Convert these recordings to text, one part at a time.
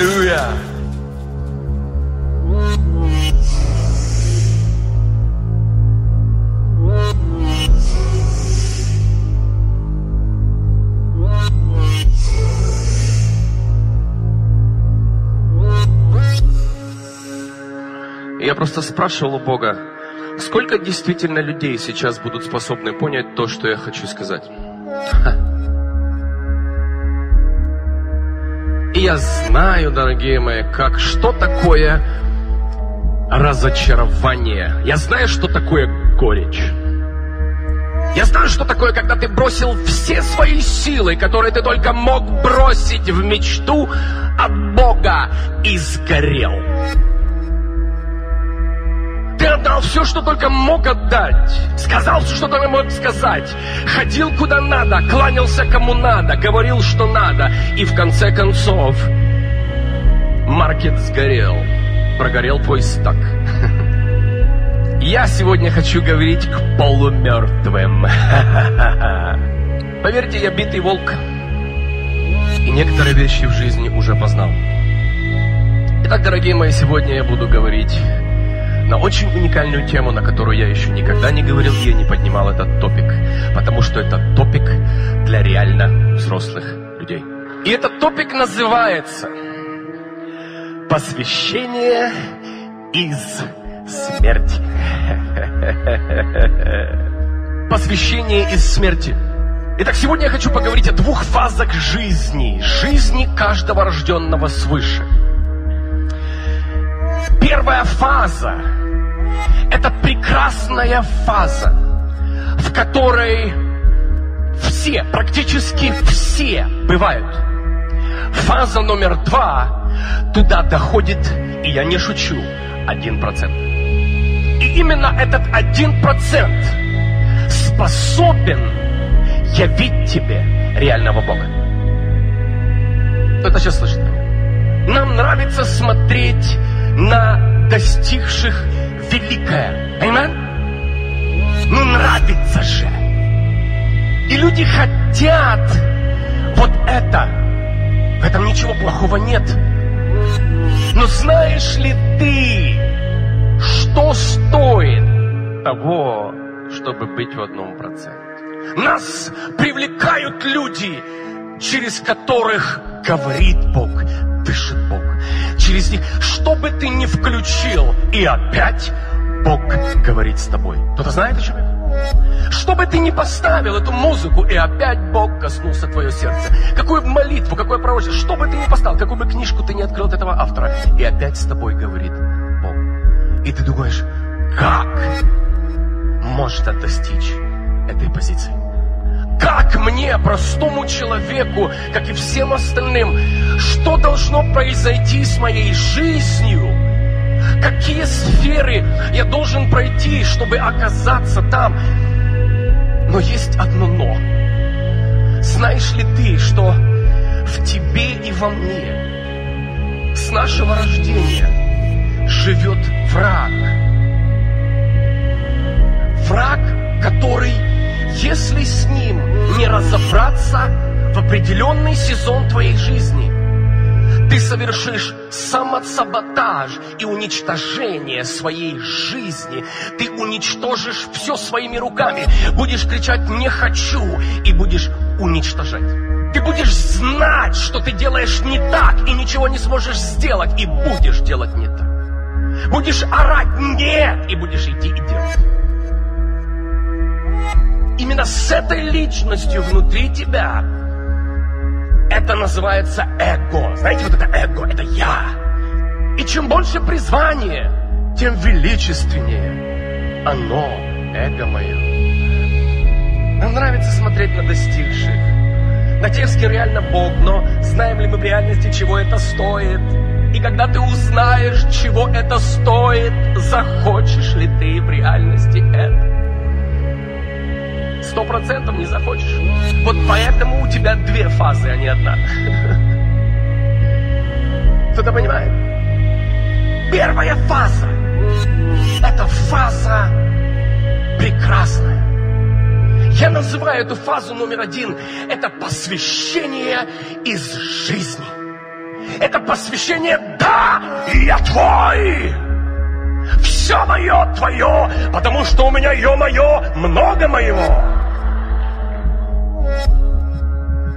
Аллилуйя. Я просто спрашивал у Бога, сколько действительно людей сейчас будут способны понять то, что я хочу сказать. Я знаю, дорогие мои, как что такое разочарование. Я знаю, что такое горечь. Я знаю, что такое, когда ты бросил все свои силы, которые ты только мог бросить в мечту от Бога и сгорел. Ты отдал все, что только мог отдать. Сказал все, что только мог сказать. Ходил куда надо, кланялся кому надо, говорил, что надо. И в конце концов, маркет сгорел. Прогорел твой стак. Я сегодня хочу говорить к полумертвым. Поверьте, я битый волк. И некоторые вещи в жизни уже познал. Итак, дорогие мои, сегодня я буду говорить на очень уникальную тему, на которую я еще никогда не говорил, я не поднимал этот топик, потому что это топик для реально взрослых людей. И этот топик называется «Посвящение из смерти». Посвящение из смерти. Итак, сегодня я хочу поговорить о двух фазах жизни, жизни каждого рожденного свыше. Первая фаза прекрасная фаза, в которой все, практически все бывают. Фаза номер два, туда доходит, и я не шучу, один процент. И именно этот один процент способен явить тебе реального Бога. Это сейчас слышит? Нам нравится смотреть на достигших великое. Понимаешь? Ну нравится же. И люди хотят вот это. В этом ничего плохого нет. Но знаешь ли ты, что стоит того, чтобы быть в одном проценте? Нас привлекают люди, через которых говорит Бог, дышит Бог. Через них, что бы ты ни включил, и опять Бог говорит с тобой. Кто-то знает, о чем я? Что бы ты ни поставил эту музыку, и опять Бог коснулся твое сердце. Какую молитву, какое пророчество, что бы ты ни поставил, какую бы книжку ты ни открыл от этого автора, и опять с тобой говорит Бог. И ты думаешь, как может достичь этой позиции? Как мне, простому человеку, как и всем остальным, что должно произойти с моей жизнью? Какие сферы я должен пройти, чтобы оказаться там? Но есть одно но. Знаешь ли ты, что в тебе и во мне с нашего рождения живет враг? Враг, который если с ним не разобраться в определенный сезон твоей жизни, ты совершишь самосаботаж и уничтожение своей жизни. Ты уничтожишь все своими руками. Будешь кричать «не хочу» и будешь уничтожать. Ты будешь знать, что ты делаешь не так и ничего не сможешь сделать, и будешь делать не так. Будешь орать «нет» и будешь идти и делать именно с этой личностью внутри тебя. Это называется эго. Знаете, вот это эго, это я. И чем больше призвание, тем величественнее оно, эго мое. Нам нравится смотреть на достигших, на тех, с кем реально Бог, но знаем ли мы в реальности, чего это стоит? И когда ты узнаешь, чего это стоит, захочешь ли ты в реальности это? Сто процентов не захочешь. Вот поэтому у тебя две фазы, а не одна. Кто-то понимает? Первая фаза – это фаза прекрасная. Я называю эту фазу номер один. Это посвящение из жизни. Это посвящение «Да, я твой!» Все мое твое, потому что у меня, ё-моё, много моего.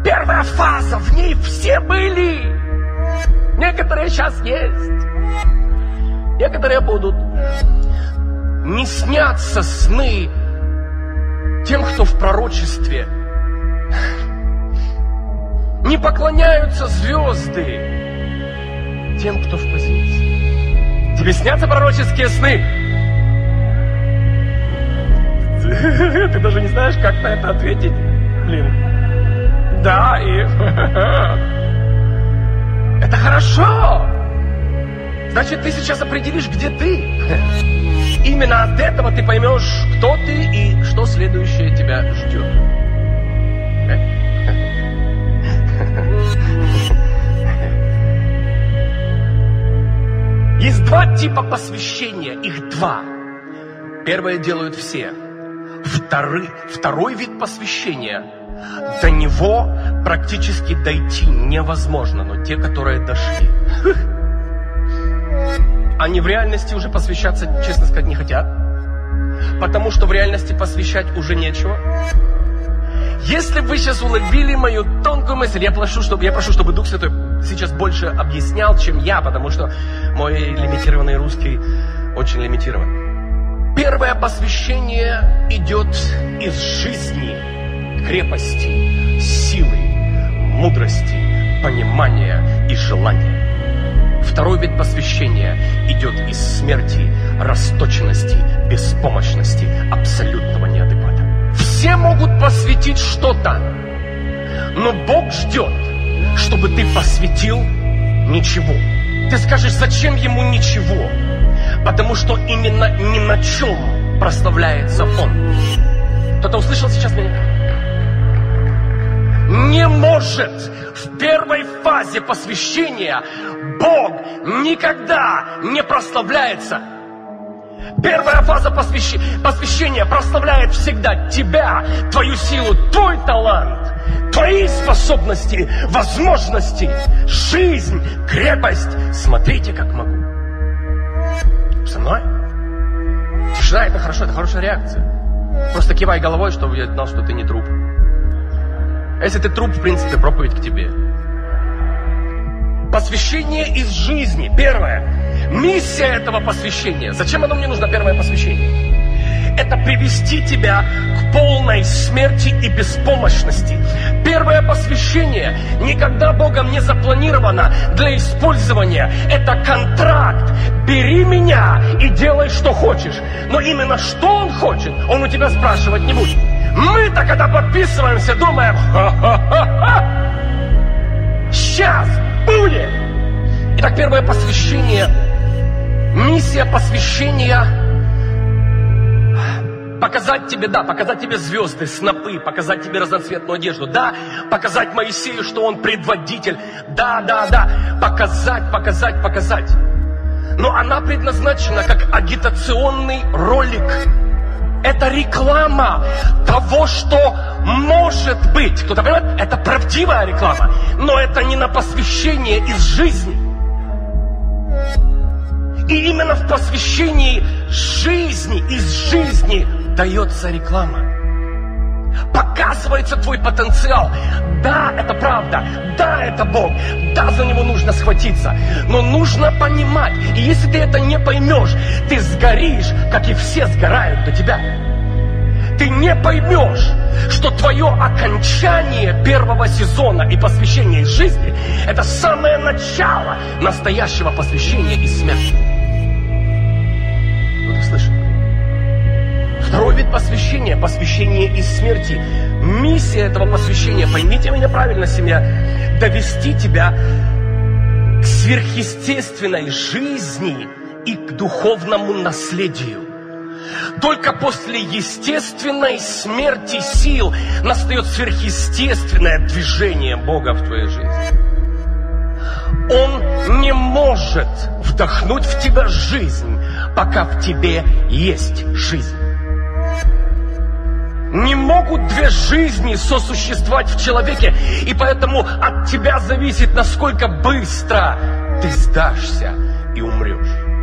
Первая фаза, в ней все были. Некоторые сейчас есть. Некоторые будут. Не снятся сны тем, кто в пророчестве. Не поклоняются звезды тем, кто в позиции. Тебе снятся пророческие сны? Ты даже не знаешь, как на это ответить. Блин. Да, и... Это хорошо. Значит, ты сейчас определишь, где ты. Именно от этого ты поймешь, кто ты и что следующее тебя ждет. Есть два типа посвящения, их два. Первое делают все. Второй, второй вид посвящения, до него практически дойти невозможно, но те, которые дошли, они в реальности уже посвящаться, честно сказать, не хотят, потому что в реальности посвящать уже нечего. Если вы сейчас уловили мою тонкую мысль, я прошу, чтобы, я прошу, чтобы Дух Святой сейчас больше объяснял, чем я, потому что мой лимитированный русский очень лимитирован. Первое посвящение идет из жизни, крепости, силы, мудрости, понимания и желания. Второй вид посвящения идет из смерти, расточенности, беспомощности, абсолютного неадеквата. Все могут посвятить что-то, но Бог ждет, чтобы ты посвятил ничего. Ты скажешь, зачем ему ничего? Потому что именно ни на чем прославляется Он. Кто-то услышал сейчас меня? Не может в первой фазе посвящения Бог никогда не прославляется. Первая фаза посвящ... посвящения прославляет всегда тебя, твою силу, твой талант, твои способности, возможности, жизнь, крепость. Смотрите, как могу. Со мной? Тишина, это хорошо, это хорошая реакция. Просто кивай головой, чтобы я знал, что ты не труп. Если ты труп, в принципе, проповедь к тебе. Посвящение из жизни. Первое. Миссия этого посвящения. Зачем оно мне нужно, первое посвящение? это привести тебя к полной смерти и беспомощности. Первое посвящение никогда Богом не запланировано для использования. Это контракт. Бери меня и делай, что хочешь. Но именно что Он хочет, Он у тебя спрашивать не будет. Мы-то, когда подписываемся, думаем, ха-ха-ха-ха, сейчас будет. Итак, первое посвящение, миссия посвящения показать тебе, да, показать тебе звезды, снопы, показать тебе разноцветную одежду, да, показать Моисею, что он предводитель, да, да, да, показать, показать, показать. Но она предназначена как агитационный ролик. Это реклама того, что может быть. Кто-то понимает? Это правдивая реклама. Но это не на посвящение из жизни. И именно в посвящении жизни, из жизни дается реклама. Показывается твой потенциал. Да, это правда. Да, это Бог. Да, за него нужно схватиться. Но нужно понимать. И если ты это не поймешь, ты сгоришь, как и все сгорают до тебя. Ты не поймешь, что твое окончание первого сезона и посвящение жизни – это самое начало настоящего посвящения и смерти. Вид посвящения – посвящение из смерти. Миссия этого посвящения, поймите меня правильно, семья, довести тебя к сверхъестественной жизни и к духовному наследию. Только после естественной смерти сил настает сверхъестественное движение Бога в твоей жизни. Он не может вдохнуть в тебя жизнь, пока в тебе есть жизнь. Не могут две жизни сосуществовать в человеке, и поэтому от тебя зависит, насколько быстро ты сдашься и умрешь.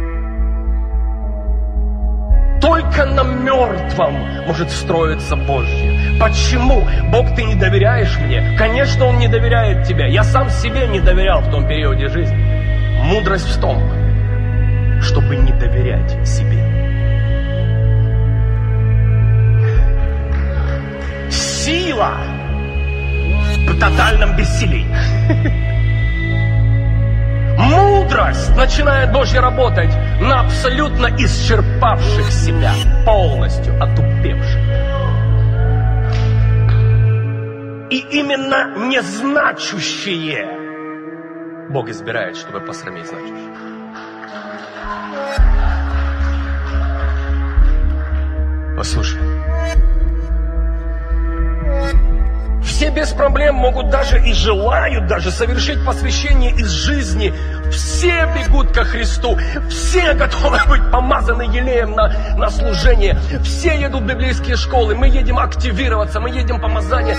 Только на мертвом может строиться Божье. Почему? Бог, ты не доверяешь мне? Конечно, Он не доверяет тебе. Я сам себе не доверял в том периоде жизни. Мудрость в том, чтобы не доверять себе. Тотальном бессилии. Мудрость начинает Божья работать на абсолютно исчерпавших себя, полностью отупевших. И именно незначущие Бог избирает, чтобы посрамить значущие. Послушай, Все без проблем могут даже и желают даже совершить посвящение из жизни. Все бегут ко Христу. Все готовы быть помазаны елеем на, на служение. Все едут в библейские школы. Мы едем активироваться, мы едем помазание.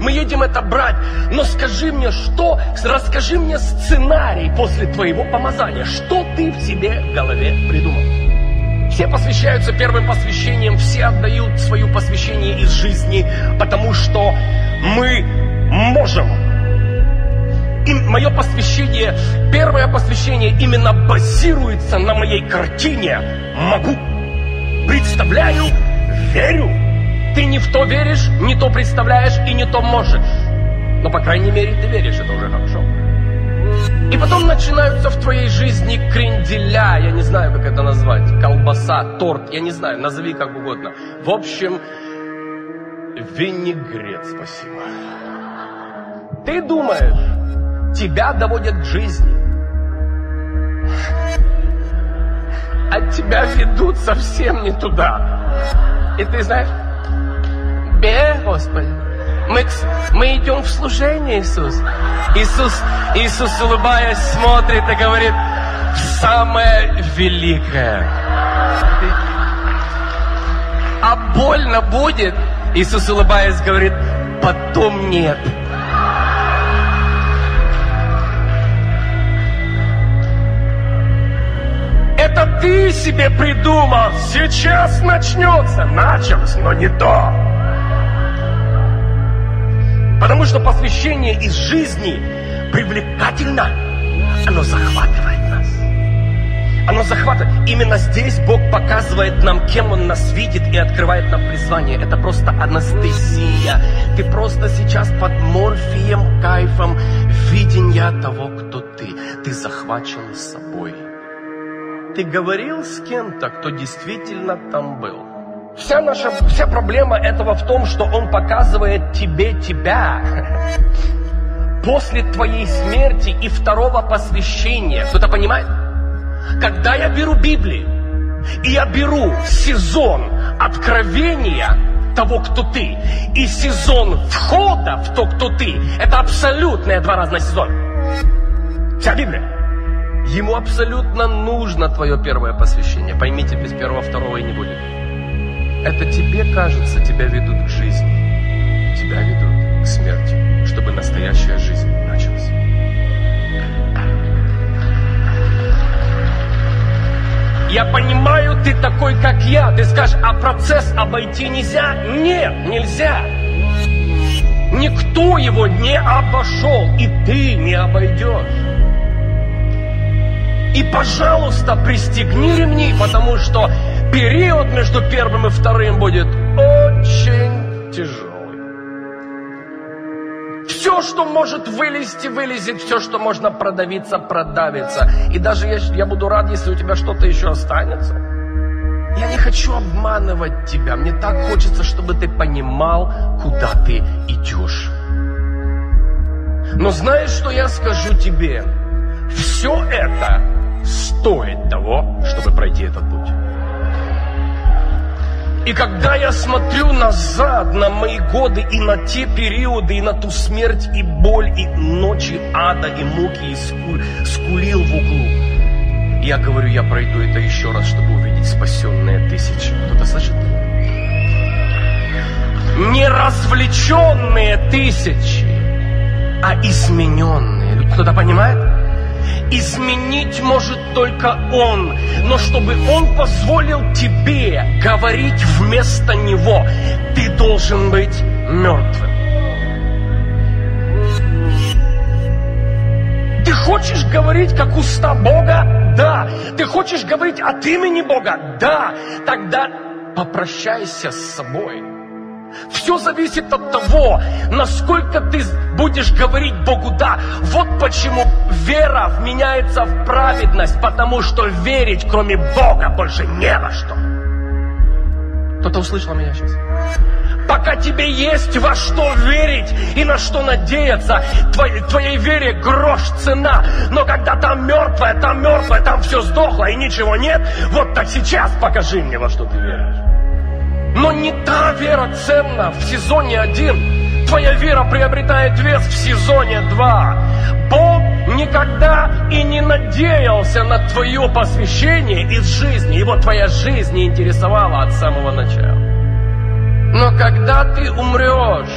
Мы едем это брать. Но скажи мне, что, расскажи мне сценарий после твоего помазания. Что ты в себе в голове придумал? Все посвящаются первым посвящением, все отдают свое посвящение из жизни, потому что мы можем. И мое посвящение, первое посвящение именно базируется на моей картине «Могу». Представляю, верю. Ты не в то веришь, не то представляешь и не то можешь. Но, по крайней мере, ты веришь, это уже хорошо. И потом начинаются в твоей жизни кренделя, я не знаю, как это назвать, колбаса, торт, я не знаю, назови как угодно. В общем, винегрет, спасибо. Ты думаешь, тебя доводят к жизни. А тебя ведут совсем не туда. И ты знаешь, бе, Господи, мы, мы идем в служение, Иисус. Иисус, Иисус, улыбаясь, смотрит и говорит, самое великое. А больно будет? Иисус, улыбаясь, говорит, потом нет. Это ты себе придумал. Сейчас начнется. Началось, но не то. Потому что посвящение из жизни привлекательно. Оно захватывает. Оно захватывает. Именно здесь Бог показывает нам, кем Он нас видит и открывает нам призвание. Это просто анестезия. Ты просто сейчас под морфием, кайфом видения того, кто ты. Ты захвачен собой. Ты говорил с кем-то, кто действительно там был. Вся наша, вся проблема этого в том, что Он показывает тебе тебя после твоей смерти и второго посвящения. Кто-то понимает? Когда я беру Библию, и я беру сезон откровения того, кто ты, и сезон входа в то, кто ты, это абсолютные два разных сезона. Вся Библия. Ему абсолютно нужно твое первое посвящение. Поймите, без первого, второго и не будет. Это тебе кажется, тебя ведут к жизни. Тебя ведут к смерти, чтобы настоящая жизнь Я понимаю, ты такой, как я. Ты скажешь, а процесс обойти нельзя? Нет, нельзя. Никто его не обошел, и ты не обойдешь. И, пожалуйста, пристегни ремни, потому что период между первым и вторым будет очень тяжелый. Все, что может вылезти, вылезет. Все, что можно продавиться, продавится. И даже я, я буду рад, если у тебя что-то еще останется. Я не хочу обманывать тебя. Мне так хочется, чтобы ты понимал, куда ты идешь. Но знаешь, что я скажу тебе? Все это стоит того, чтобы пройти этот путь. И когда я смотрю назад на мои годы и на те периоды, и на ту смерть, и боль, и ночи ада, и муки, и скуль, скулил в углу, я говорю, я пройду это еще раз, чтобы увидеть спасенные тысячи. Кто-то слышит? не развлеченные тысячи, а измененные. Кто-то понимает? Изменить может только Он. Но чтобы Он позволил тебе говорить вместо Него, ты должен быть мертвым. Ты хочешь говорить как уста Бога? Да. Ты хочешь говорить от имени Бога? Да. Тогда попрощайся с собой. Все зависит от того, насколько ты будешь говорить Богу «да». Вот почему вера меняется в праведность, потому что верить, кроме Бога, больше не во что. Кто-то услышал меня сейчас? Пока тебе есть во что верить и на что надеяться, твоей, твоей вере грош цена. Но когда там мертвая, там мертвая, там все сдохло и ничего нет, вот так сейчас покажи мне, во что ты веришь. Но не та вера ценна в сезоне один. Твоя вера приобретает вес в сезоне два. Бог никогда и не надеялся на твое посвящение из жизни. Его твоя жизнь не интересовала от самого начала. Но когда ты умрешь,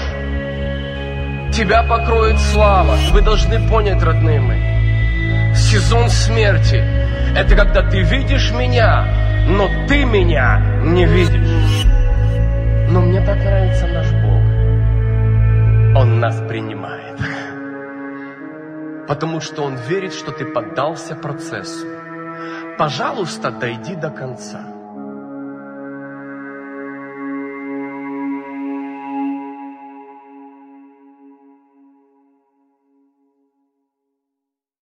тебя покроет слава. Вы должны понять, родные мои. Сезон смерти – это когда ты видишь меня, но ты меня не видишь. Но мне так нравится наш Бог. Он нас принимает. Потому что Он верит, что ты поддался процессу. Пожалуйста, дойди до конца.